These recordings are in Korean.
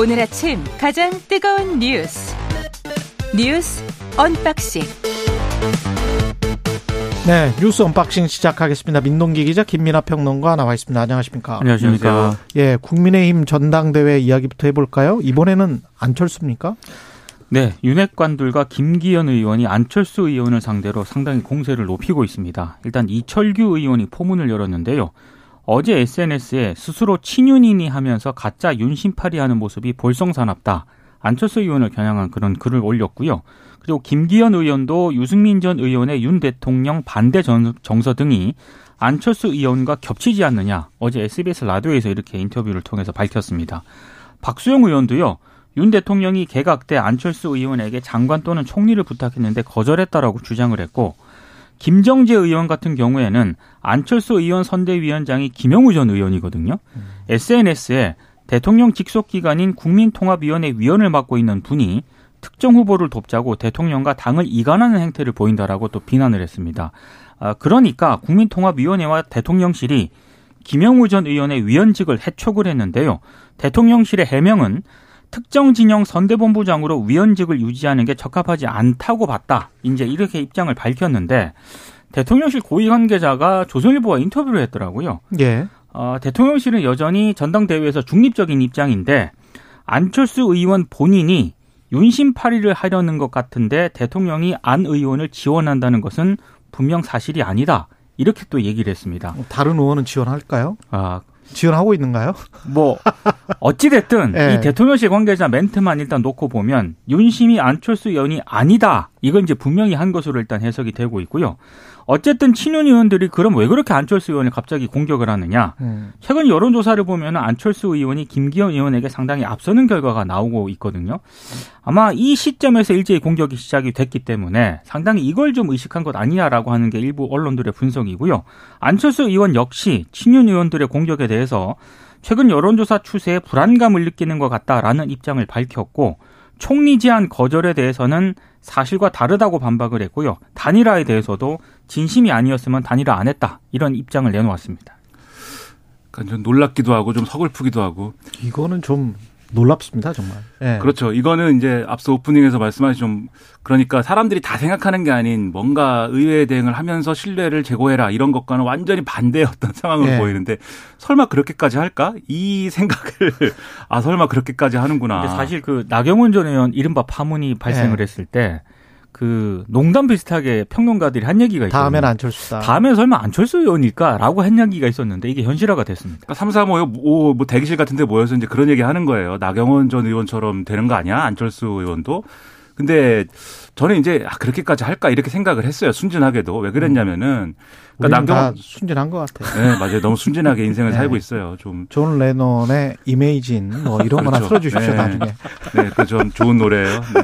오늘 아침 가장 뜨거운 뉴스 뉴스 언박싱 네, 뉴스 언박싱 시작하겠습니다. 민동기 기자 김민아 평론가 나와 있습니다. 안녕하십니까? 안녕하십니까? 예, 국민의힘 전당대회 이야기부터 해볼까요? 이번에는 안철수입니까? 네, 윤핵관들과 김기현 의원이 안철수 의원을 상대로 상당히 공세를 높이고 있습니다. 일단 이철규 의원이 포문을 열었는데요. 어제 SNS에 스스로 친윤이니 하면서 가짜 윤심팔이 하는 모습이 볼썽사납다. 안철수 의원을 겨냥한 그런 글을 올렸고요. 그리고 김기현 의원도 유승민 전 의원의 윤 대통령 반대 정서 등이 안철수 의원과 겹치지 않느냐 어제 SBS 라디오에서 이렇게 인터뷰를 통해서 밝혔습니다. 박수영 의원도요. 윤 대통령이 개각 때 안철수 의원에게 장관 또는 총리를 부탁했는데 거절했다라고 주장을 했고 김정재 의원 같은 경우에는 안철수 의원 선대위원장이 김영우 전 의원이거든요. 음. SNS에 대통령 직속 기관인 국민통합위원회 위원을 맡고 있는 분이 특정 후보를 돕자고 대통령과 당을 이간하는 행태를 보인다라고 또 비난을 했습니다. 아, 그러니까 국민통합위원회와 대통령실이 김영우 전 의원의 위원직을 해촉을 했는데요. 대통령실의 해명은 특정 진영 선대본부장으로 위원직을 유지하는 게 적합하지 않다고 봤다. 이제 이렇게 입장을 밝혔는데 대통령실 고위 관계자가 조선일보와 인터뷰를 했더라고요. 예. 어, 대통령실은 여전히 전당대회에서 중립적인 입장인데 안철수 의원 본인이 윤심팔이를 하려는 것 같은데 대통령이 안 의원을 지원한다는 것은 분명 사실이 아니다. 이렇게 또 얘기를 했습니다. 다른 의원은 지원할까요? 아, 지원하고 있는가요? 뭐 어찌됐든 네. 이 대통령실 관계자 멘트만 일단 놓고 보면 윤심이 안철수 의원이 아니다. 이건 이제 분명히 한 것으로 일단 해석이 되고 있고요. 어쨌든 친윤 의원들이 그럼 왜 그렇게 안철수 의원을 갑자기 공격을 하느냐? 음. 최근 여론 조사를 보면 안철수 의원이 김기현 의원에게 상당히 앞서는 결과가 나오고 있거든요. 아마 이 시점에서 일제히 공격이 시작이 됐기 때문에 상당히 이걸 좀 의식한 것 아니냐라고 하는 게 일부 언론들의 분석이고요. 안철수 의원 역시 친윤 의원들의 공격에 대해서 최근 여론조사 추세에 불안감을 느끼는 것 같다라는 입장을 밝혔고 총리 제안 거절에 대해서는 사실과 다르다고 반박을 했고요. 단일화에 대해서도 진심이 아니었으면 단일화 안 했다. 이런 입장을 내놓았습니다. 그러니까 좀 놀랍기도 하고 좀 서글프기도 하고. 이거는 좀 놀랍습니다, 정말. 네. 그렇죠. 이거는 이제 앞서 오프닝에서 말씀하신 좀 그러니까 사람들이 다 생각하는 게 아닌 뭔가 의회 대응을 하면서 신뢰를 제고해라 이런 것과는 완전히 반대의 어떤 상황을 네. 보이는데 설마 그렇게까지 할까? 이 생각을 아 설마 그렇게까지 하는구나. 사실 그 나경원 전 의원 이른바 파문이 발생을 네. 했을 때 그 농담 비슷하게 평론가들이 한 얘기가 있어요. 다음엔 안철수다. 다음엔 설마 안철수 의원일까라고 한 얘기가 있었는데 이게 현실화가 됐습니다. 그러니까 3, 4, 5, 5, 뭐 대기실 같은 데 모여서 이제 그런 얘기 하는 거예요. 나경원 전 의원처럼 되는 거 아니야? 안철수 의원도. 근데 저는 이제 아, 그렇게까지 할까 이렇게 생각을 했어요. 순진하게도. 왜 그랬냐면은 그러니까 나경원 순진한 것 같아요. 네, 맞아요. 너무 순진하게 인생을 네. 살고 있어요. 좀. 존 레논의 Imagine 뭐 이런 그렇죠. 거나 틀어 주십시오 네. 나중에. 네, 그 좀 좋은 노래예요. 네.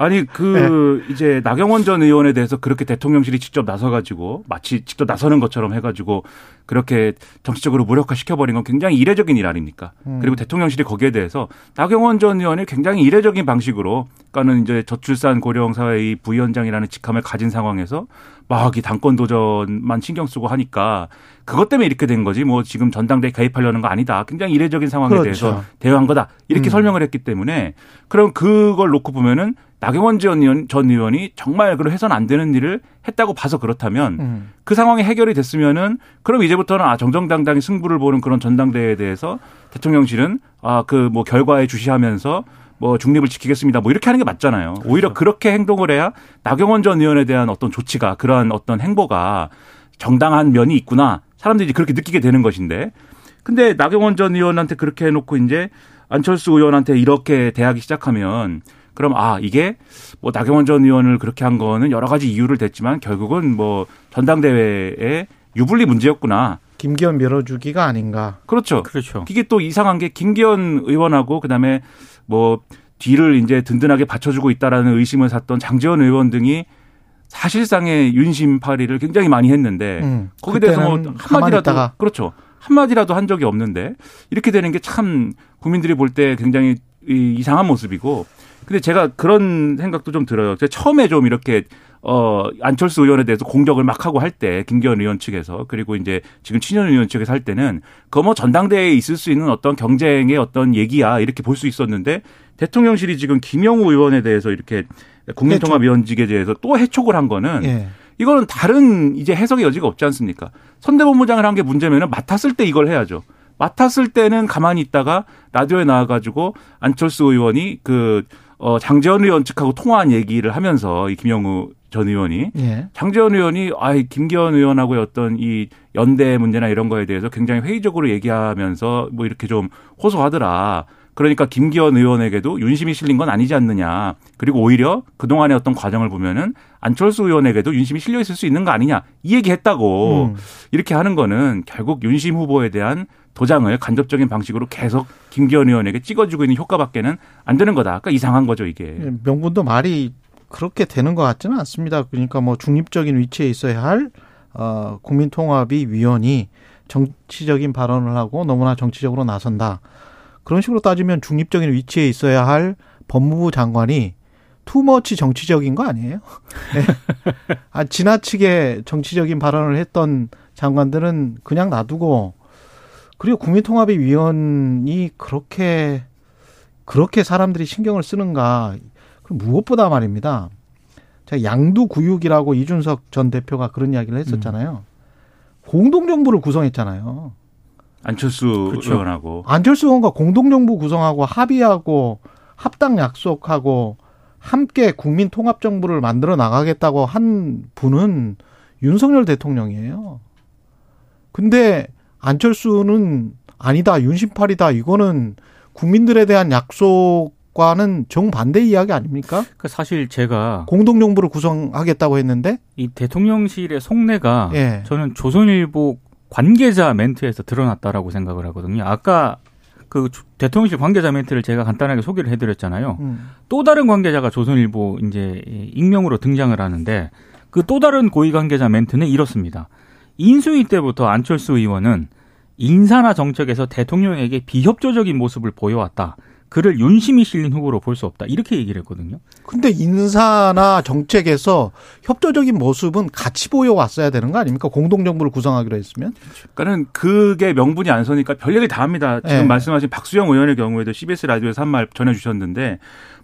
아니 그 네. 이제 나경원 전 의원에 대해서 그렇게 대통령실이 직접 나서가지고 마치 직접 나서는 것처럼 해가지고 그렇게 정치적으로 무력화 시켜버린 건 굉장히 이례적인 일 아닙니까? 음. 그리고 대통령실이 거기에 대해서 나경원 전 의원이 굉장히 이례적인 방식으로 그러니까는 이제 저출산 고령 사회의 부위원장이라는 직함을 가진 상황에서 막 이 당권 도전만 신경 쓰고 하니까 그것 때문에 이렇게 된 거지 뭐 지금 전당대에 가입하려는 거 아니다. 굉장히 이례적인 상황에 그렇죠. 대해서 대응한 거다. 이렇게 음. 설명을 했기 때문에 그럼 그걸 놓고 보면은 나경원 전, 의원, 전 의원이 정말 그런 해선 안 되는 일을 했다고 봐서 그렇다면 음. 그 상황이 해결이 됐으면은 그럼 이제부터는 아 정정당당히 승부를 보는 그런 전당대회에 대해서 대통령실은 아 그 뭐 결과에 주시하면서 뭐 중립을 지키겠습니다. 뭐 이렇게 하는 게 맞잖아요. 그렇죠. 오히려 그렇게 행동을 해야 나경원 전 의원에 대한 어떤 조치가 그러한 어떤 행보가 정당한 면이 있구나. 사람들이 그렇게 느끼게 되는 것인데. 근데 나경원 전 의원한테 그렇게 해놓고 이제 안철수 의원한테 이렇게 대하기 시작하면 그럼 아 이게 뭐 나경원 전 의원을 그렇게 한 거는 여러 가지 이유를 댔지만 결국은 뭐 전당대회의 유불리 문제였구나. 김기현 밀어주기가 아닌가. 그렇죠. 그렇죠. 이게 또 이상한 게 김기현 의원하고 그다음에 뭐 뒤를 이제 든든하게 받쳐주고 있다라는 의심을 샀던 장재원 의원 등이 사실상의 윤심파리를 굉장히 많이 했는데 음, 거기에 대해서 뭐 한마디라도 그렇죠. 한마디라도 한 적이 없는데 이렇게 되는 게 참 국민들이 볼 때 굉장히 이상한 모습이고 근데 제가 그런 생각도 좀 들어요. 처음에 좀 이렇게 어, 안철수 의원에 대해서 공격을 막 하고 할 때, 김기현 의원 측에서, 그리고 이제 지금 친현 의원 측에서 할 때는, 그뭐 전당대회에 있을 수 있는 어떤 경쟁의 어떤 얘기야, 이렇게 볼 수 있었는데, 대통령실이 지금 김영우 의원에 대해서 이렇게 국민통합위원직에 대해서 또 해촉을 한 거는, 예. 이거는 다른 이제 해석의 여지가 없지 않습니까? 선대본부장을 한 게 문제면은 맡았을 때 이걸 해야죠. 맡았을 때는 가만히 있다가 라디오에 나와가지고 안철수 의원이 그, 어, 장재원 의원 측하고 통화한 얘기를 하면서 이 김영우 전 의원이 예. 장재원 의원이 아이 김기현 의원하고의 어떤 이 연대 문제나 이런 거에 대해서 굉장히 회의적으로 얘기하면서 뭐 이렇게 좀 호소하더라. 그러니까 김기현 의원에게도 윤심이 실린 건 아니지 않느냐. 그리고 오히려 그동안의 어떤 과정을 보면은 안철수 의원에게도 윤심이 실려 있을 수 있는 거 아니냐. 이 얘기 했다고 음. 이렇게 하는 거는 결국 윤심 후보에 대한 도장을 간접적인 방식으로 계속 김기현 의원에게 찍어주고 있는 효과밖에는 안 되는 거다. 그러니까 이상한 거죠, 이게. 예, 명분도 말이 그렇게 되는 것 같지는 않습니다. 그러니까 뭐 중립적인 위치에 있어야 할 어, 국민통합이 위원이 정치적인 발언을 하고 너무나 정치적으로 나선다. 그런 식으로 따지면 중립적인 위치에 있어야 할 법무부 장관이 투머치 정치적인 거 아니에요? 네. 아, 지나치게 정치적인 발언을 했던 장관들은 그냥 놔두고 그리고 국민통합의 위원이 그렇게 그렇게 사람들이 신경을 쓰는가? 무엇보다 말입니다. 제가 양두구육이라고 이준석 전 대표가 그런 이야기를 했었잖아요. 음. 공동정부를 구성했잖아요. 안철수 그렇죠. 의원하고 안철수 의원과 공동정부 구성하고 합의하고 합당 약속하고 함께 국민 통합 정부를 만들어 나가겠다고 한 분은 윤석열 대통령이에요. 근데 안철수는 아니다, 윤심팔이다, 이거는 국민들에 대한 약속과는 정반대 이야기 아닙니까? 그 사실 제가 공동정부를 구성하겠다고 했는데 이 대통령실의 속내가 예. 저는 조선일보 관계자 멘트에서 드러났다라고 생각을 하거든요. 아까 그 대통령실 관계자 멘트를 제가 간단하게 소개를 해드렸잖아요. 음. 또 다른 관계자가 조선일보 이제 익명으로 등장을 하는데 그 또 다른 고위 관계자 멘트는 이렇습니다. 인수위 때부터 안철수 의원은 인사나 정책에서 대통령에게 비협조적인 모습을 보여왔다. 그를 윤심이 실린 후보로 볼 수 없다. 이렇게 얘기를 했거든요. 근데 인사나 정책에서 협조적인 모습은 같이 보여왔어야 되는 거 아닙니까? 공동정부를 구성하기로 했으면? 그러니까는 그게 명분이 안 서니까 별 얘기 다 합니다. 지금 네. 말씀하신 박수영 의원의 경우에도 CBS 라디오에서 한 말 전해주셨는데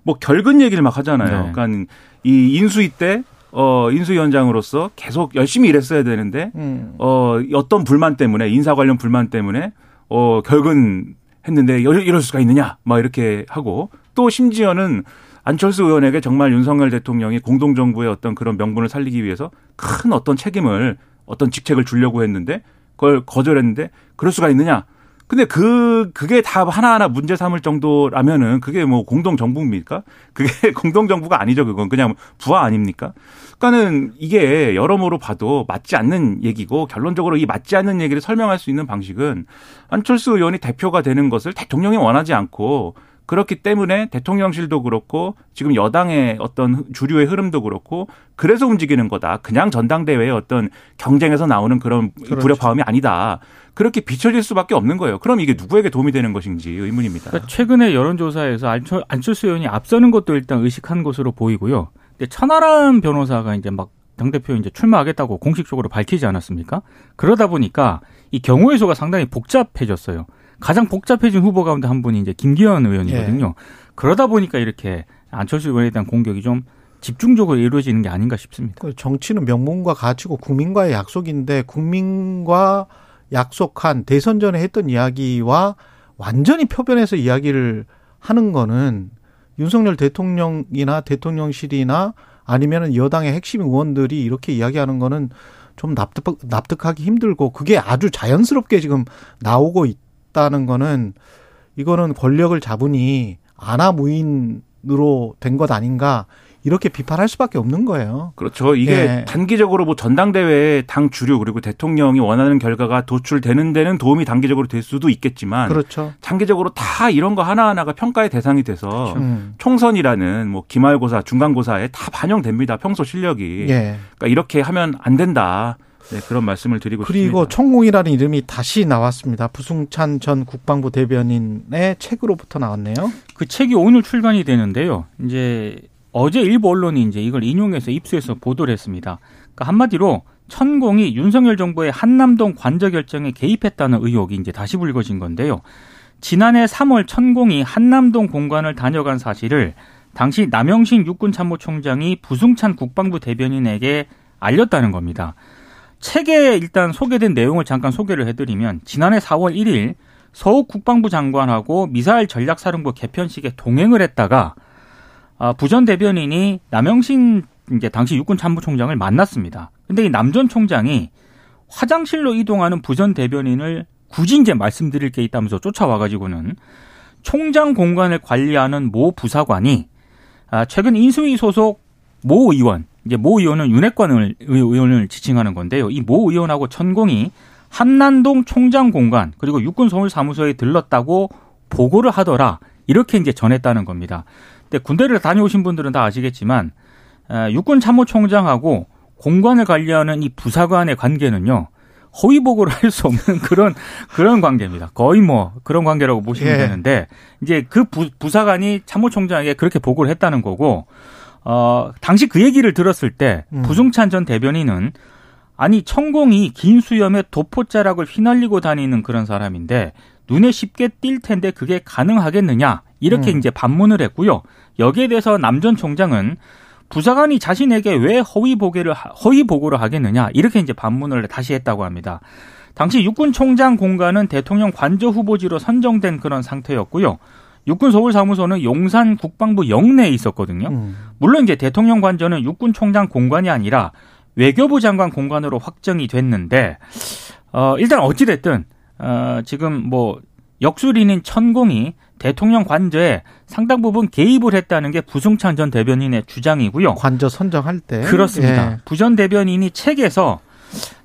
뭐 결근 얘기를 막 하잖아요. 네. 그러니까 이 인수위 때 어, 인수위원장으로서 계속 열심히 일했어야 되는데, 음. 어, 어떤 불만 때문에, 인사 관련 불만 때문에, 어, 결근 했는데 이럴 수가 있느냐, 막 이렇게 하고, 또 심지어는 안철수 의원에게 정말 윤석열 대통령이 공동정부의 어떤 그런 명분을 살리기 위해서 큰 어떤 책임을, 어떤 직책을 주려고 했는데, 그걸 거절했는데, 그럴 수가 있느냐. 근데 그, 그게 다 하나하나 문제 삼을 정도라면은 그게 뭐 공동 정부입니까? 그게 공동 정부가 아니죠. 그건 그냥 부하 아닙니까? 그러니까는 이게 여러모로 봐도 맞지 않는 얘기고 결론적으로 이 맞지 않는 얘기를 설명할 수 있는 방식은 안철수 의원이 대표가 되는 것을 대통령이 원하지 않고 그렇기 때문에 대통령실도 그렇고 지금 여당의 어떤 주류의 흐름도 그렇고 그래서 움직이는 거다. 그냥 전당대회의 어떤 경쟁에서 나오는 그런 그렇죠. 불협화음이 아니다. 그렇게 비춰질 수밖에 없는 거예요. 그럼 이게 누구에게 도움이 되는 것인지 의문입니다. 그러니까 최근에 여론조사에서 안철수 의원이 앞서는 것도 일단 의식한 것으로 보이고요. 근데 천하람 변호사가 이제 막 당대표 이제 출마하겠다고 공식적으로 밝히지 않았습니까? 그러다 보니까 이 경우의 수가 상당히 복잡해졌어요. 가장 복잡해진 후보 가운데 한 분이 이제 김기현 의원이거든요. 예. 그러다 보니까 이렇게 안철수 의원에 대한 공격이 좀 집중적으로 이루어지는 게 아닌가 싶습니다. 그 정치는 명분과 가치고 국민과의 약속인데 국민과 약속한 대선 전에 했던 이야기와 완전히 표변해서 이야기를 하는 거는 윤석열 대통령이나 대통령실이나 아니면은 여당의 핵심 의원들이 이렇게 이야기하는 거는 좀 납득, 납득하기 힘들고 그게 아주 자연스럽게 지금 나오고 있다 는 거는 이거는 권력을 잡으니 아나무인으로 된 것 아닌가 이렇게 비판할 수밖에 없는 거예요. 그렇죠. 이게 예. 단기적으로 뭐 전당대회에 당 주류 그리고 대통령이 원하는 결과가 도출되는 데는 도움이 단기적으로 될 수도 있겠지만 그렇죠. 장기적으로 다 이런 거 하나하나가 평가의 대상이 돼서 그렇죠. 음. 총선이라는 뭐 기말고사, 중간고사에 다 반영됩니다. 평소 실력이. 예. 그러니까 이렇게 하면 안 된다. 네, 그런 말씀을 드리고 그리고 싶습니다. 그리고 총공이라는 이름이 다시 나왔습니다. 부승찬 전 국방부 대변인의 책으로부터 나왔네요. 그 책이 오늘 출간이 되는데요. 이제 어제 일부 언론이 이제 이걸 인용해서 입수해서 보도를 했습니다. 그러니까 한마디로 천공이 윤석열 정부의 한남동 관저 결정에 개입했다는 의혹이 이제 다시 불거진 건데요. 지난해 3월 천공이 한남동 공관을 다녀간 사실을 당시 남영신 육군참모총장이 부승찬 국방부 대변인에게 알렸다는 겁니다. 책에 일단 소개된 내용을 잠깐 소개를 해드리면 지난해 4월 1일 서욱 국방부 장관하고 미사일 전략사령부 개편식에 동행을 했다가 아, 부전 대변인이 남영신 이제 당시 육군 참모총장을 만났습니다. 근데 이 남전 총장이 화장실로 이동하는 부전 대변인을 굳이 이제 말씀드릴 게 있다면서 쫓아와가지고는 총장 공간을 관리하는 모 부사관이 아, 최근 인수위 소속 모 의원, 이제 모 의원은 윤핵관 의원을 지칭하는 건데요. 이 모 의원하고 천공이 한남동 총장 공간 그리고 육군 서울 사무소에 들렀다고 보고를 하더라. 이렇게 이제 전했다는 겁니다. 근데 군대를 다녀오신 분들은 다 아시겠지만 아, 육군 참모총장하고 공관을 관리하는 이 부사관의 관계는요. 허위 보고를 할 수 없는 그런 그런 관계입니다. 거의 뭐 그런 관계라고 보시면 예. 되는데 이제 그 부, 부사관이 참모총장에게 그렇게 보고를 했다는 거고 어 당시 그 얘기를 들었을 때 음. 부승찬 전 대변인은 아니 천공이 긴 수염에 도포자락을 휘날리고 다니는 그런 사람인데 눈에 쉽게 띌 텐데 그게 가능하겠느냐 이렇게 음. 이제 반문을 했고요. 여기에 대해서 남 전 총장은 부사관이 자신에게 왜 허위 보고를 허위 보고를 하겠느냐 이렇게 이제 반문을 다시 했다고 합니다. 당시 육군 총장 공간은 대통령 관저 후보지로 선정된 그런 상태였고요. 육군 서울 사무소는 용산 국방부 영내에 있었거든요. 음. 물론 이제 대통령 관저는 육군 총장 공간이 아니라 외교부 장관 공간으로 확정이 됐는데 어 일단 어찌 됐든 어 지금 뭐 역술인인 천공이 대통령 관저에 상당 부분 개입을 했다는 게 부승찬 전 대변인의 주장이고요. 관저 선정할 때 그렇습니다. 예. 부전 대변인이 책에서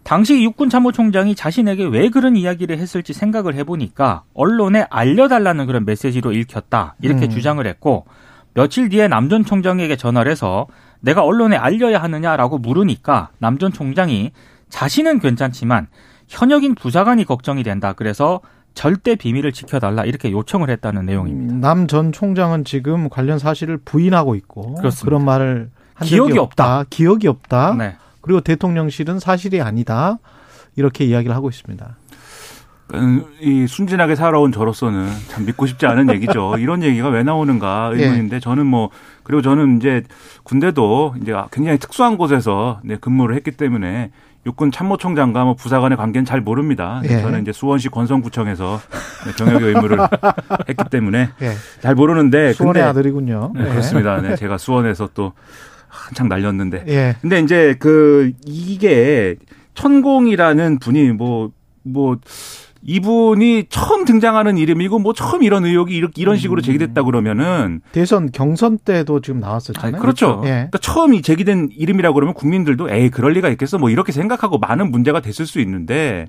당시 육군 참모총장이 자신에게 왜 그런 이야기를 했을지 생각을 해보니까 언론에 알려달라는 그런 메시지로 읽혔다 이렇게 음. 주장을 했고 며칠 뒤에 남전 총장에게 전화를 해서 내가 언론에 알려야 하느냐라고 물으니까 남전 총장이 자신은 괜찮지만 현역인 부사관이 걱정이 된다. 그래서 절대 비밀을 지켜달라 이렇게 요청을 했다는 내용입니다. 음, 남전 총장은 지금 관련 사실을 부인하고 있고 그렇습니다. 그런 말을 한 기억이 없다. 없다. 기억이 없다. 네. 그리고 대통령실은 사실이 아니다. 이렇게 이야기를 하고 있습니다. 음, 이 순진하게 살아온 저로서는 참 믿고 싶지 않은 얘기죠. 이런 얘기가 왜 나오는가 의문인데 예. 저는 뭐 그리고 저는 이제 군대도 이제 굉장히 특수한 곳에서 네, 근무를 했기 때문에 육군 참모총장과 뭐 부사관의 관계는 잘 모릅니다. 예. 저는 이제 수원시 권성구청에서 경영의 의무를 했기 때문에 예. 잘 모르는데 수원의 근데, 아들이군요. 네, 그렇습니다. 네, 제가 수원에서 또 한창 날렸는데. 예. 근데 이제 그 이게 천공이라는 분이 뭐뭐 뭐 이분이 처음 등장하는 이름이고 뭐 처음 이런 의혹이 이렇게 이런 식으로 음. 제기됐다 그러면은 대선 경선 때도 지금 나왔었잖아요. 아니, 그렇죠. 예. 그러니까 처음 이 제기된 이름이라고 그러면 국민들도 에이 그럴 리가 있겠어 뭐 이렇게 생각하고 많은 문제가 됐을 수 있는데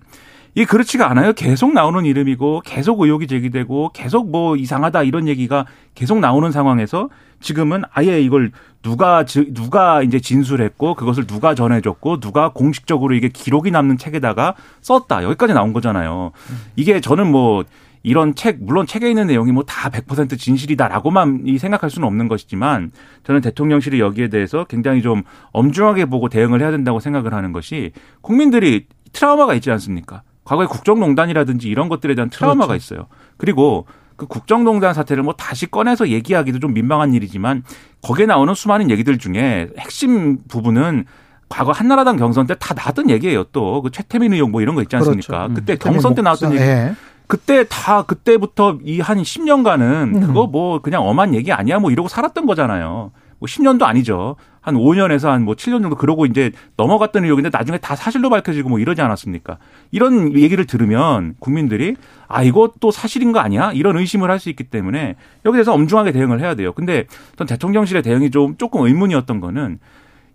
이게 그렇지가 않아요. 계속 나오는 이름이고 계속 의혹이 제기되고 계속 뭐 이상하다 이런 얘기가 계속 나오는 상황에서 지금은 아예 이걸 누가 누가 이제 진술했고 그것을 누가 전해줬고 누가 공식적으로 이게 기록이 남는 책에다가 썼다 여기까지 나온 거잖아요. 이게 저는 뭐 이런 책 물론 책에 있는 내용이 뭐 다 100% 진실이다라고만 생각할 수는 없는 것이지만 저는 대통령실이 여기에 대해서 굉장히 좀 엄중하게 보고 대응을 해야 된다고 생각을 하는 것이 국민들이 트라우마가 있지 않습니까? 과거에 국정농단이라든지 이런 것들에 대한 트라우마가 그렇죠. 있어요. 그리고 그 국정농단 사태를 뭐 다시 꺼내서 얘기하기도 좀 민망한 일이지만 거기에 나오는 수많은 얘기들 중에 핵심 부분은 과거 한나라당 경선 때 다 나왔던 얘기예요. 또 그 최태민 의혹 뭐 이런 거 있지 않습니까? 그렇죠. 음. 그때 경선 때 나왔던 얘기. 예. 그때 다 그때부터 이 한 10년간은 음. 그거 뭐 그냥 엄한 얘기 아니야 뭐 이러고 살았던 거잖아요. 뭐 10년도 아니죠. 한 5년에서 한 뭐 7년 정도 그러고 이제 넘어갔던 의혹인데 나중에 다 사실로 밝혀지고 뭐 이러지 않았습니까? 이런 얘기를 들으면 국민들이 아, 이것도 사실인 거 아니야? 이런 의심을 할 수 있기 때문에 여기에서 엄중하게 대응을 해야 돼요. 근데 전 대통령실의 대응이 좀 조금 의문이었던 거는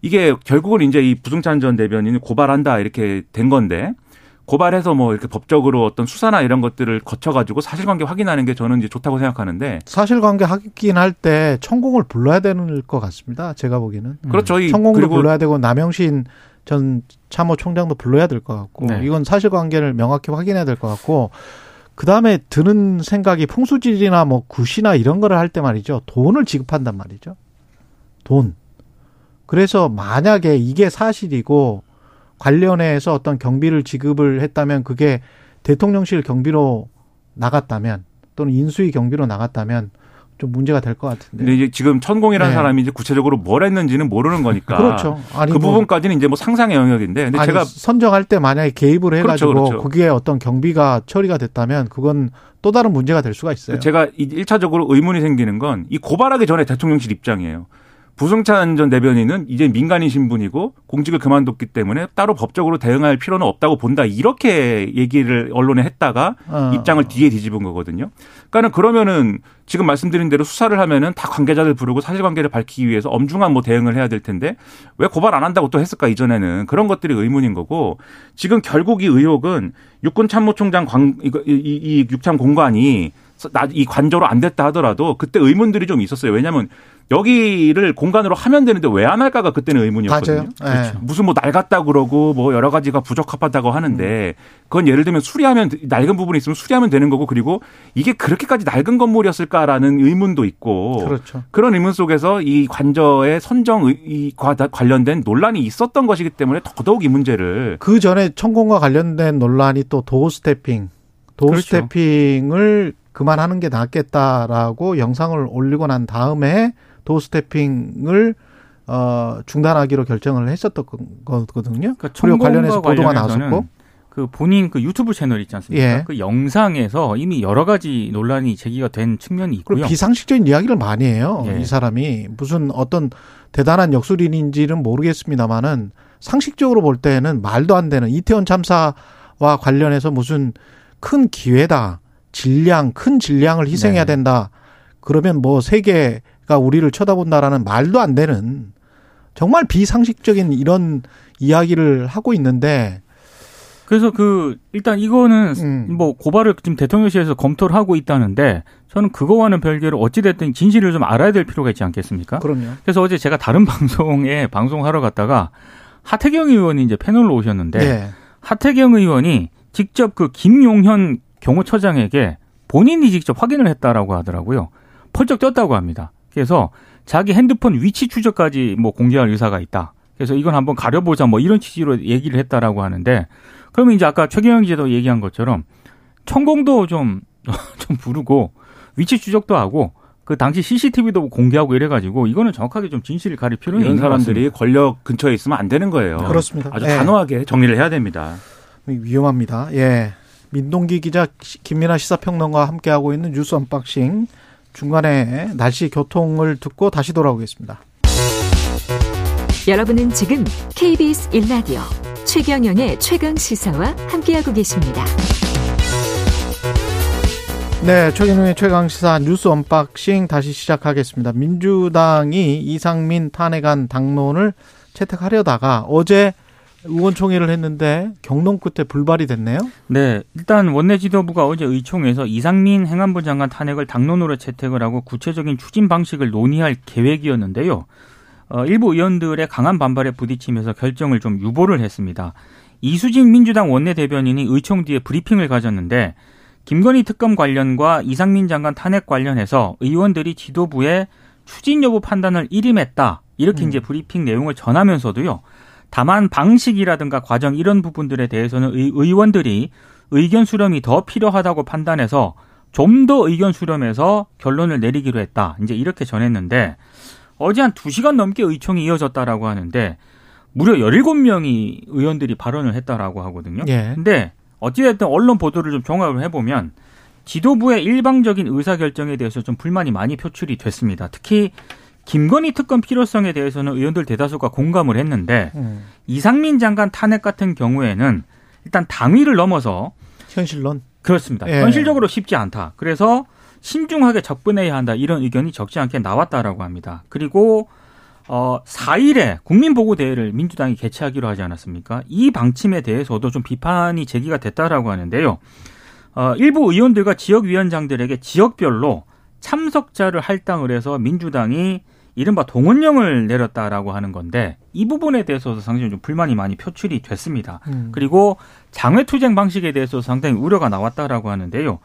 이게 결국은 이제 이 부승찬 전 대변인이 고발한다 이렇게 된 건데 고발해서 뭐 이렇게 법적으로 어떤 수사나 이런 것들을 거쳐가지고 사실관계 확인하는 게 저는 이제 좋다고 생각하는데 사실관계 확인할 때 천공을 불러야 되는 것 같습니다. 제가 보기에는 음. 그렇죠. 천공도 불러야 되고 남영신 전 참모총장도 불러야 될 것 같고 네. 이건 사실관계를 명확히 확인해야 될 것 같고 그 다음에 드는 생각이 풍수질이나 뭐 굿이나 이런 거를 할 때 말이죠 돈을 지급한단 말이죠. 돈. 그래서 만약에 이게 사실이고 관련해서 어떤 경비를 지급을 했다면 그게 대통령실 경비로 나갔다면 또는 인수위 경비로 나갔다면 좀 문제가 될 것 같은데. 근데 이제 지금 천공이라는 네. 사람이 이제 구체적으로 뭘 했는지는 모르는 거니까. 그렇죠. 아니 그 뭐- 부분까지는 이제 뭐 상상의 영역인데. 근데 아니, 제가 선정할 때 만약에 개입을 해가지고 그렇죠, 그렇죠. 거기에 어떤 경비가 처리가 됐다면 그건 또 다른 문제가 될 수가 있어요. 제가 이 1차적으로 의문이 생기는 건 이 고발하기 전에 대통령실 입장이에요. 부승찬 전 대변인은 이제 민간인 신분이고 공직을 그만뒀기 때문에 따로 법적으로 대응할 필요는 없다고 본다. 이렇게 얘기를 언론에 했다가 어. 입장을 뒤에 뒤집은 거거든요. 그러니까는 그러면은 지금 말씀드린 대로 수사를 하면은 다 관계자들 부르고 사실관계를 밝히기 위해서 엄중한 뭐 대응을 해야 될 텐데 왜 고발 안 한다고 또 했을까 이전에는 그런 것들이 의문인 거고 지금 결국 이 의혹은 육군 참모총장 관 이거 이, 이, 이 육참 공관이 나- 이 관저로 안 됐다 하더라도 그때 의문들이 좀 있었어요. 왜냐하면 여기를 공간으로 하면 되는데 왜 안 할까가 그때는 의문이었거든요. 맞아요. 예. 무슨 뭐 낡았다 그러고 뭐 여러 가지가 부적합하다고 하는데 그건 예를 들면 수리하면 낡은 부분이 있으면 수리하면 되는 거고 그리고 이게 그렇게까지 낡은 건물이었을까라는 의문도 있고 그렇죠. 그런 의문 속에서 이 관저의 선정 의- 이 과- 관련된 논란이 있었던 것이기 때문에 더더욱 이 문제를 그 전에 천공과 관련된 논란이 또 도어 스태핑, 도어 그렇죠. 스태핑을 그만하는 게 낫겠다라고 영상을 올리고 난 다음에 도어 스태핑을 어 중단하기로 결정을 했었던 거거든요. 그러니까 그리고 관련해서 보도가 나왔었고. 그 본인 그 유튜브 채널 있지 않습니까? 예. 그 영상에서 이미 여러 가지 논란이 제기가 된 측면이 있고요. 비상식적인 이야기를 많이 해요. 예. 이 사람이 무슨 어떤 대단한 역술인인지는 모르겠습니다만은 상식적으로 볼 때는 말도 안 되는 이태원 참사와 관련해서 무슨 큰 기회다. 질량, 큰 질량을 희생해야 네. 된다. 그러면 뭐 세계 가 우리를 쳐다본다라는 말도 안 되는 정말 비상식적인 이런 이야기를 하고 있는데 그래서 그 일단 이거는 음. 뭐 고발을 지금 대통령실에서 검토를 하고 있다는데 저는 그거와는 별개로 어찌 됐든 진실을 좀 알아야 될 필요가 있지 않겠습니까? 그럼요. 그래서 어제 제가 다른 방송에 방송하러 갔다가 하태경 의원이 이제 패널로 오셨는데 네. 하태경 의원이 직접 그 김용현 경호처장에게 본인이 직접 확인을 했다라고 하더라고요. 펄쩍 뛰었다고 합니다. 그래서 자기 핸드폰 위치 추적까지 뭐 공개할 의사가 있다. 그래서 이건 한번 가려보자 뭐 이런 취지로 얘기를 했다라고 하는데 그러면 이제 아까 최경영 기자도 얘기한 것처럼 천공도 좀, 좀 부르고 위치 추적도 하고 그 당시 CCTV도 공개하고 이래가지고 이거는 정확하게 좀 진실을 가릴 필요는 이런 있는 것 사람들이. 권력 근처에 있으면 안 되는 거예요. 그렇습니다. 아주 예. 단호하게 정리를 해야 됩니다. 위험합니다. 예. 민동기 기자, 김민아 시사평론가와 함께하고 있는 뉴스 언박싱. 중간에 날씨 교통을 듣고 다시 돌아오겠습니다. 여러분은 지금 KBS 1라디오 최경영의 최강 시사와 함께하고 계십니다. 네, 최경영의 최강 시사 뉴스 언박싱 다시 시작하겠습니다. 민주당이 이상민 탄핵안 당론을 채택하려다가 어제 의원총회를 했는데 경론 끝에 불발이 됐네요. 네, 일단 원내 지도부가 어제 의총에서 이상민 행안부 장관 탄핵을 당론으로 채택을 하고 구체적인 추진 방식을 논의할 계획이었는데요. 어, 일부 의원들의 강한 반발에 부딪히면서 결정을 좀 유보를 했습니다. 이수진 민주당 원내대변인이 의총 뒤에 브리핑을 가졌는데 김건희 특검 관련과 이상민 장관 탄핵 관련해서 의원들이 지도부에 추진 여부 판단을 일임했다. 이렇게 음. 이제 브리핑 내용을 전하면서도요. 다만 방식이라든가 과정 이런 부분들에 대해서는 의, 의원들이 의견 수렴이 더 필요하다고 판단해서 좀 더 의견 수렴해서 결론을 내리기로 했다. 이제 이렇게 전했는데 어제 한 2시간 넘게 의총이 이어졌다라고 하는데 무려 17명이 의원들이 발언을 했다라고 하거든요. 예. 근데 어찌됐든 언론 보도를 좀 종합을 해보면 지도부의 일방적인 의사결정에 대해서 좀 불만이 많이 표출이 됐습니다. 특히 김건희 특검 필요성에 대해서는 의원들 대다수가 공감을 했는데 음, 이상민 장관 탄핵 같은 경우에는 일단 당위를 넘어서 현실론. 그렇습니다. 예. 현실적으로 쉽지 않다. 그래서 신중하게 접근해야 한다. 이런 의견이 적지 않게 나왔다라고 합니다. 그리고 어 4일에 국민보고대회를 민주당이 개최하기로 하지 않았습니까? 이 방침에 대해서도 좀 비판이 제기가 됐다라고 하는데요. 어 일부 의원들과 지역 위원장들에게 지역별로 참석자를 할당을 해서 민주당이 이른바 동원령을 내렸다라고 하는 건데 이 부분에 대해서도 상당히 좀 불만이 많이 표출이 됐습니다. 음. 그리고 장외투쟁 방식에 대해서 상당히 우려가 나왔다라고 하는데요.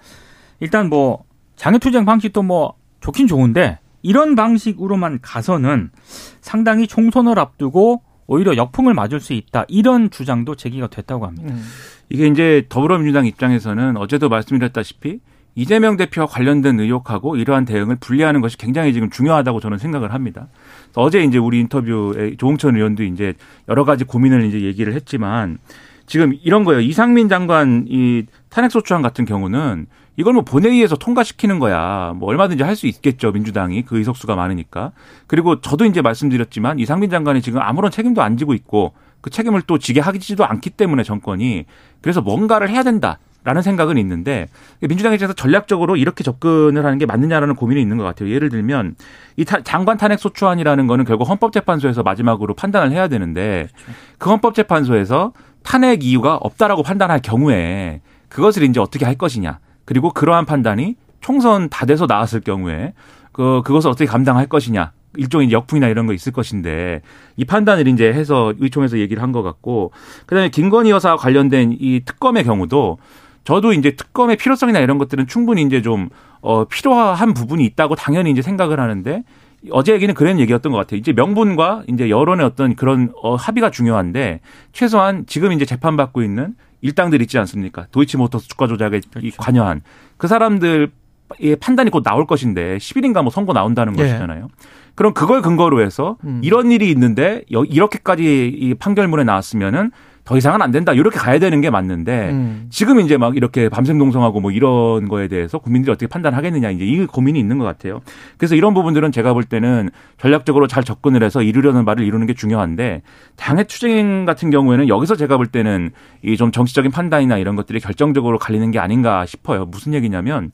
일단 뭐 장외투쟁 방식도 뭐 좋긴 좋은데 이런 방식으로만 가서는 상당히 총선을 앞두고 오히려 역풍을 맞을 수 있다. 이런 주장도 제기가 됐다고 합니다. 음. 이게 이제 더불어민주당 입장에서는 어제도 말씀드렸다시피 이재명 대표와 관련된 의혹하고 이러한 대응을 분리하는 것이 굉장히 지금 중요하다고 저는 생각을 합니다. 어제 이제 우리 인터뷰에 조홍천 의원도 이제 여러 가지 고민을 이제 얘기를 했지만 지금 이런 거예요. 이상민 장관 이 탄핵소추안 같은 경우는 이걸 뭐 본회의에서 통과시키는 거야. 뭐 얼마든지 할 수 있겠죠. 민주당이 그 의석수가 많으니까. 그리고 저도 이제 말씀드렸지만 이상민 장관이 지금 아무런 책임도 안 지고 있고 그 책임을 또 지게 하지도 않기 때문에 정권이 그래서 뭔가를 해야 된다. 라는 생각은 있는데 민주당 입장에서 전략적으로 이렇게 접근을 하는 게 맞느냐라는 고민이 있는 것 같아요. 예를 들면 이 장관 탄핵 소추안이라는 거는 결국 헌법재판소에서 마지막으로 판단을 해야 되는데 그 헌법재판소에서 탄핵 이유가 없다라고 판단할 경우에 그것을 이제 어떻게 할 것이냐. 그리고 그러한 판단이 총선 다 돼서 나왔을 경우에 그 그것을 어떻게 감당할 것이냐. 일종의 역풍이나 이런 거 있을 것인데 이 판단을 이제 해서 의총에서 얘기를 한 것 같고 그다음에 김건희 여사와 관련된 이 특검의 경우도 저도 이제 특검의 필요성이나 이런 것들은 충분히 이제 좀 어, 필요한 부분이 있다고 당연히 이제 생각을 하는데 어제 얘기는 그런 얘기였던 것 같아요. 이제 명분과 이제 여론의 어떤 그런 어, 합의가 중요한데 최소한 지금 이제 재판받고 있는 일당들 있지 않습니까? 도이치모터스 주가 조작에 그렇죠. 관여한 그 사람들의 판단이 곧 나올 것인데 10일인가 뭐 선고 나온다는 예. 것이잖아요. 그럼 그걸 근거로 해서 음. 이런 일이 있는데 이렇게까지 이 판결문에 나왔으면은 더 이상은 안 된다. 이렇게 가야 되는 게 맞는데 음. 지금 이제 막 이렇게 밤샘 동성하고 뭐 이런 거에 대해서 국민들이 어떻게 판단하겠느냐 이제 이 고민이 있는 것 같아요. 그래서 이런 부분들은 제가 볼 때는 전략적으로 잘 접근을 해서 이루려는 말을 이루는 게 중요한데 당의 투쟁 같은 경우에는 여기서 제가 볼 때는 이 좀 정치적인 판단이나 이런 것들이 결정적으로 갈리는 게 아닌가 싶어요. 무슨 얘기냐면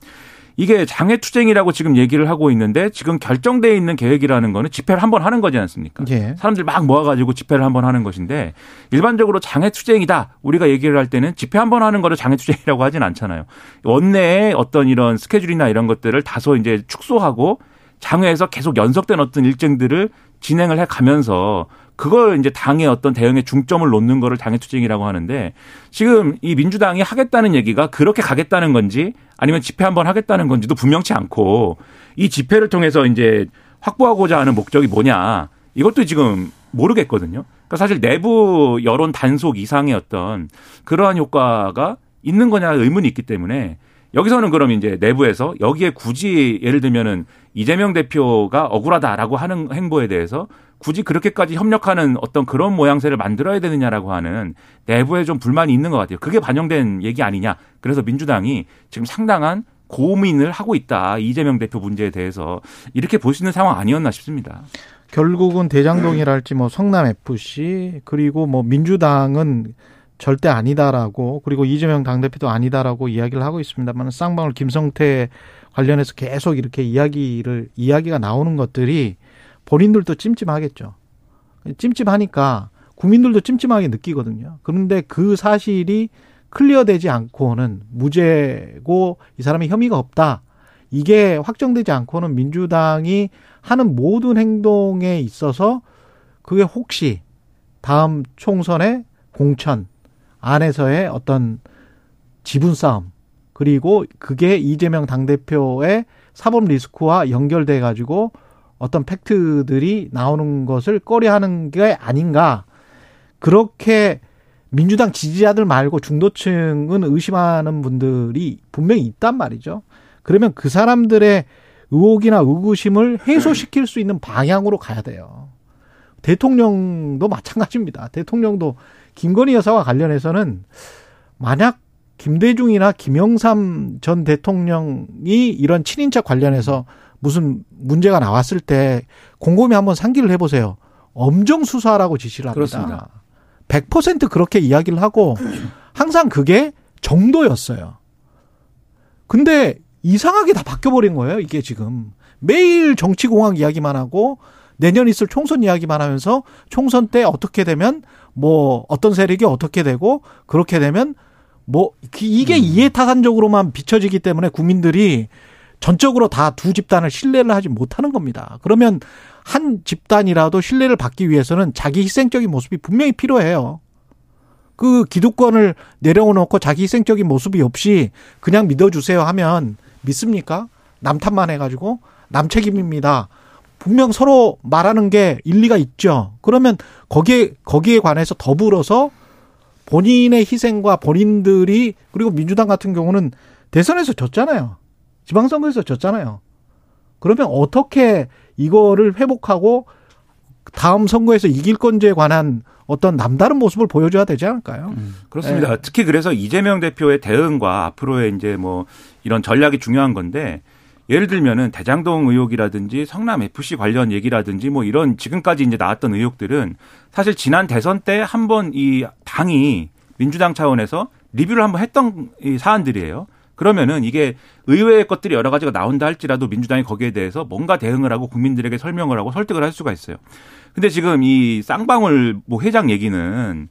이게 장애 투쟁이라고 지금 얘기를 하고 있는데 지금 결정돼 있는 계획이라는 거는 집회를 한 번 하는 거지 않습니까? 예. 사람들 막 모아가지고 집회를 한 번 하는 것인데 일반적으로 장애 투쟁이다 우리가 얘기를 할 때는 집회 한 번 하는 거를 장애 투쟁이라고 하진 않잖아요. 원내에 어떤 이런 스케줄이나 이런 것들을 다소 이제 축소하고 장외에서 계속 연속된 어떤 일정들을 진행을 해 가면서 그걸 이제 당의 어떤 대응에 중점을 놓는 거를 당의 투쟁이라고 하는데 지금 이 민주당이 하겠다는 얘기가 그렇게 가겠다는 건지 아니면 집회 한번 하겠다는 건지도 분명치 않고 이 집회를 통해서 이제 확보하고자 하는 목적이 뭐냐 이것도 지금 모르겠거든요. 그러니까 사실 내부 여론 단속 이상의 어떤 그러한 효과가 있는 거냐 의문이 있기 때문에 여기서는 그럼 이제 내부에서 여기에 굳이 예를 들면은 이재명 대표가 억울하다라고 하는 행보에 대해서 굳이 그렇게까지 협력하는 어떤 그런 모양새를 만들어야 되느냐라고 하는 내부에 좀 불만이 있는 것 같아요. 그게 반영된 얘기 아니냐. 그래서 민주당이 지금 상당한 고민을 하고 있다. 이재명 대표 문제에 대해서 이렇게 볼 수 있는 상황 아니었나 싶습니다. 결국은 대장동이랄지 뭐 성남 FC 그리고 뭐 민주당은 절대 아니다라고 그리고 이재명 당대표도 아니다라고 이야기를 하고 있습니다만 쌍방울 김성태 관련해서 계속 이렇게 이야기를 이야기가 나오는 것들이 본인들도 찜찜하겠죠. 찜찜하니까 국민들도 찜찜하게 느끼거든요. 그런데 그 사실이 클리어되지 않고는 무죄고 이 사람이 혐의가 없다. 이게 확정되지 않고는 민주당이 하는 모든 행동에 있어서 그게 혹시 다음 총선의 공천 안에서의 어떤 지분 싸움 그리고 그게 이재명 당대표의 사법 리스크와 연결돼 가지고 어떤 팩트들이 나오는 것을 꺼려하는 게 아닌가. 그렇게 민주당 지지자들 말고 중도층은 의심하는 분들이 분명히 있단 말이죠. 그러면 그 사람들의 의혹이나 의구심을 해소시킬 수 있는 방향으로 가야 돼요. 대통령도 마찬가지입니다. 대통령도 김건희 여사와 관련해서는 만약 김대중이나 김영삼 전 대통령이 이런 친인척 관련해서 무슨 문제가 나왔을 때 곰곰이 한번 상기를 해보세요. 엄정 수사라고 지시를 합니다. 그렇습니다. 100% 그렇게 이야기를 하고 항상 그게 정도였어요. 근데 이상하게 다 바뀌어버린 거예요. 이게 지금 매일 정치공학 이야기만 하고 내년 있을 총선 이야기만 하면서 총선 때 어떻게 되면 뭐 어떤 세력이 어떻게 되고 그렇게 되면 뭐 이게 음. 이해타산적으로만 비춰지기 때문에 국민들이 전적으로 다 두 집단을 신뢰를 하지 못하는 겁니다. 그러면 한 집단이라도 신뢰를 받기 위해서는 자기 희생적인 모습이 분명히 필요해요. 그 기득권을 내려놓고 자기 희생적인 모습이 없이 그냥 믿어주세요 하면 믿습니까? 남 탓만 해가지고 남 책임입니다. 분명 서로 말하는 게 일리가 있죠. 그러면 거기에 거기에 관해서 더불어서 본인의 희생과 본인들이 그리고 민주당 같은 경우는 대선에서 졌잖아요. 지방선거에서 졌잖아요. 그러면 어떻게 이거를 회복하고 다음 선거에서 이길 건지에 관한 어떤 남다른 모습을 보여줘야 되지 않을까요? 음. 그렇습니다. 네. 특히 그래서 이재명 대표의 대응과 앞으로의 이제 뭐 이런 전략이 중요한 건데 예를 들면은 대장동 의혹이라든지 성남 FC 관련 얘기라든지 뭐 이런 지금까지 이제 나왔던 의혹들은 사실 지난 대선 때 한번 이 당이 민주당 차원에서 리뷰를 한번 했던 이 사안들이에요. 그러면은 이게 의외의 것들이 여러 가지가 나온다 할지라도 민주당이 거기에 대해서 뭔가 대응을 하고 국민들에게 설명을 하고 설득을 할 수가 있어요. 근데 지금 이 쌍방울 뭐 회장 얘기는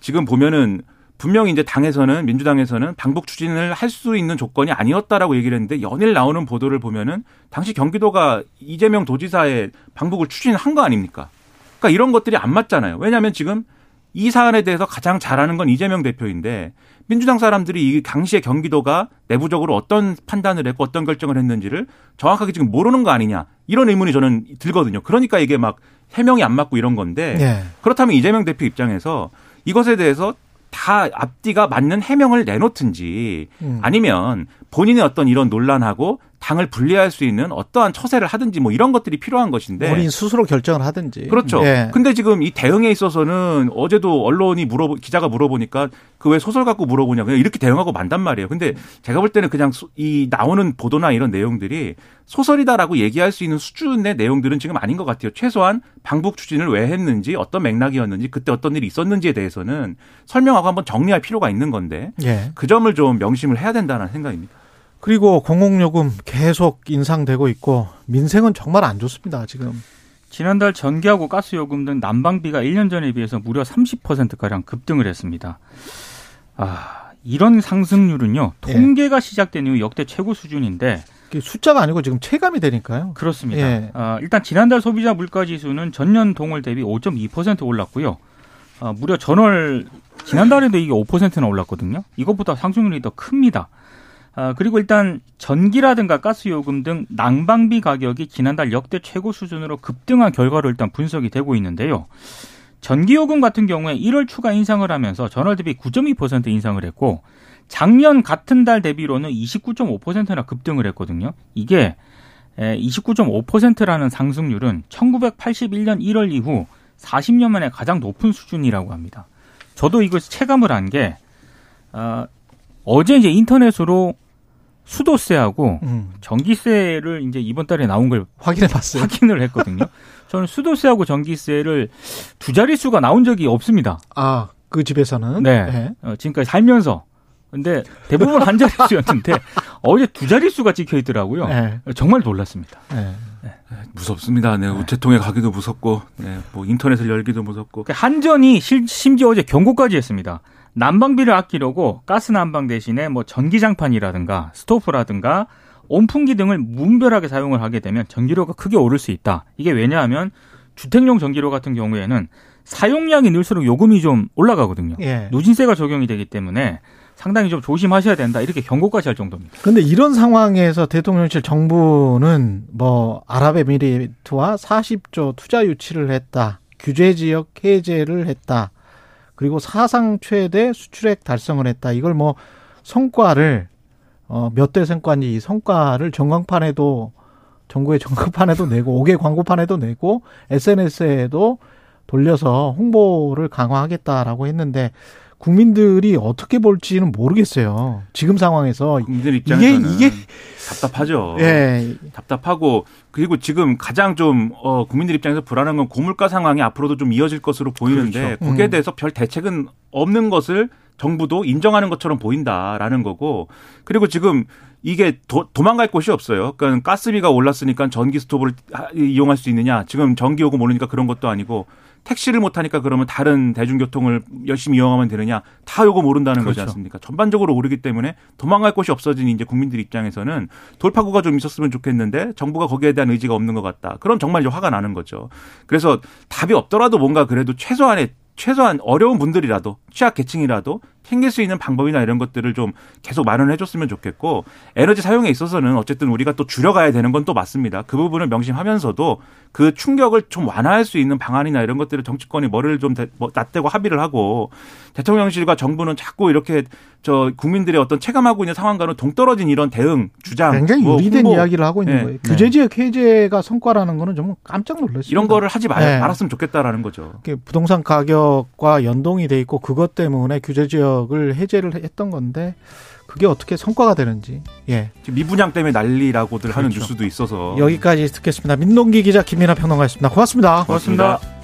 지금 보면은 분명히 이제 당에서는 민주당에서는 방북 추진을 할 수 있는 조건이 아니었다라고 얘기를 했는데 연일 나오는 보도를 보면은 당시 경기도가 이재명 도지사의 방북을 추진한 거 아닙니까? 그러니까 이런 것들이 안 맞잖아요. 왜냐하면 지금 이 사안에 대해서 가장 잘하는 건 이재명 대표인데 민주당 사람들이 이 당시에 경기도가 내부적으로 어떤 판단을 했고 어떤 결정을 했는지를 정확하게 지금 모르는 거 아니냐 이런 의문이 저는 들거든요. 그러니까 이게 막 해명이 안 맞고 이런 건데 네. 그렇다면 이재명 대표 입장에서 이것에 대해서 다 앞뒤가 맞는 해명을 내놓든지 음. 아니면 본인의 어떤 이런 논란하고 당을 분리할 수 있는 어떠한 처세를 하든지 뭐 이런 것들이 필요한 것인데 본인 스스로 결정을 하든지 그렇죠. 예. 근데 지금 이 대응에 있어서는 어제도 언론이 물어 기자가 물어보니까 그 왜 소설 갖고 물어보냐 그냥 이렇게 대응하고 만단 말이에요. 근데 제가 볼 때는 그냥 이 나오는 보도나 이런 내용들이 소설이다라고 얘기할 수 있는 수준의 내용들은 지금 아닌 것 같아요. 최소한 방북 추진을 왜 했는지 어떤 맥락이었는지 그때 어떤 일이 있었는지에 대해서는 설명하고 한번 정리할 필요가 있는 건데 예. 그 점을 좀 명심을 해야 된다는 생각입니다. 그리고 공공요금 계속 인상되고 있고 민생은 정말 안 좋습니다. 지금. 지난달 전기하고 가스 요금 등 난방비가 1년 전에 비해서 무려 30%가량 급등을 했습니다. 아, 이런 상승률은요. 예. 통계가 예. 시작된 이후 역대 최고 수준인데 숫자가 아니고 지금 체감이 되니까요. 그렇습니다. 예. 아, 일단 지난달 소비자 물가 지수는 전년 동월 대비 5.2% 올랐고요. 아, 무려 전월 지난달에도 이게 5%나 올랐거든요. 이것보다 상승률이 더 큽니다. 아, 그리고 일단 전기라든가 가스 요금 등 난방비 가격이 지난달 역대 최고 수준으로 급등한 결과로 일단 분석이 되고 있는데요. 전기 요금 같은 경우에 1월 추가 인상을 하면서 전월 대비 9.2% 인상을 했고 작년 같은 달 대비로는 29.5%나 급등을 했거든요. 이게 29.5%라는 상승률은 1981년 1월 이후 40년 만에 가장 높은 수준이라고 합니다. 저도 이걸 체감을 한 게 어, 어제 이제 인터넷으로 수도세하고 음. 전기세를 이제 이번 달에 나온 걸 확인해 봤어요. 확인을 했거든요. 저는 수도세하고 전기세를 두 자릿수가 나온 적이 없습니다. 아, 그 집에서는? 네. 네. 어, 지금까지 살면서. 근데 대부분 한 자릿수였는데 어제 두 자릿수가 찍혀 있더라고요. 네. 정말 놀랐습니다. 네. 네. 무섭습니다. 네, 우체통에 가기도 무섭고, 네, 뭐 인터넷을 열기도 무섭고. 그러니까 한전이 심지어 어제 경고까지 했습니다. 난방비를 아끼려고 가스 난방 대신에 뭐 전기장판이라든가 스토프라든가 온풍기 등을 무분별하게 사용을 하게 되면 전기료가 크게 오를 수 있다. 이게 왜냐하면 주택용 전기료 같은 경우에는 사용량이 늘수록 요금이 좀 올라가거든요. 예. 누진세가 적용이 되기 때문에 상당히 좀 조심하셔야 된다. 이렇게 경고까지 할 정도입니다. 그런데 이런 상황에서 대통령실 정부는 뭐 아랍에미리트와 40조 투자 유치를 했다. 규제 지역 해제를 했다. 그리고 사상 최대 수출액 달성을 했다. 이걸 뭐 성과를 어, 몇 대 성과인지 이 성과를 전광판에도 정부의 전광판에도 내고 5개 광고판에도 내고 SNS에도 돌려서 홍보를 강화하겠다라고 했는데 국민들이 어떻게 볼지는 모르겠어요. 지금 상황에서 국민들 입장에서는 이게, 이게 답답하죠. 예. 답답하고 그리고 지금 가장 좀 어, 국민들 입장에서 불안한 건 고물가 상황이 앞으로도 좀 이어질 것으로 보이는데 그렇죠. 거기에 음. 대해서 별 대책은 없는 것을 정부도 인정하는 것처럼 보인다라는 거고 그리고 지금 이게 도, 도망갈 곳이 없어요. 그러니까 가스비가 올랐으니까 전기 스토브를 이용할 수 있느냐? 지금 전기 요금 오르니까 그런 것도 아니고 택시를 못 타니까 그러면 다른 대중교통을 열심히 이용하면 되느냐 다 요거 모른다는 그렇죠. 거지 않습니까? 전반적으로 오르기 때문에 도망갈 곳이 없어진 이제 국민들 입장에서는 돌파구가 좀 있었으면 좋겠는데 정부가 거기에 대한 의지가 없는 것 같다. 그럼 정말 이제 화가 나는 거죠. 그래서 답이 없더라도 뭔가 그래도 최소한의 최소한 어려운 분들이라도 취약 계층이라도 챙길 수 있는 방법이나 이런 것들을 좀 계속 마련해 줬으면 좋겠고 에너지 사용에 있어서는 어쨌든 우리가 또 줄여가야 되는 건 또 맞습니다. 그 부분을 명심하면서도 그 충격을 좀 완화할 수 있는 방안이나 이런 것들을 정치권이 머리를 좀뭐 낫대고 합의를 하고 대통령실과 정부는 자꾸 이렇게 저 국민들의 어떤 체감하고 있는 상황과는 동떨어진 이런 대응 주장 굉장히 뭐 유리된 홍보, 이야기를 하고 있는 네. 거예요. 규제 지역 해제가 성과라는 거는 좀 깜짝 놀랐습니다. 이런 거를 하지 말, 네. 말았으면 좋겠다라는 거죠. 부동산 가격과 연동이 돼 있고 그것 때문에 규제 지역을 해제를 했던 건데 그게 어떻게 성과가 되는지 예 지금 미분양 때문에 난리라고들 하는 그렇죠. 뉴스도 있어서 여기까지 듣겠습니다. 민동기 기자 김민아 평론가였습니다. 고맙습니다. 고맙습니다.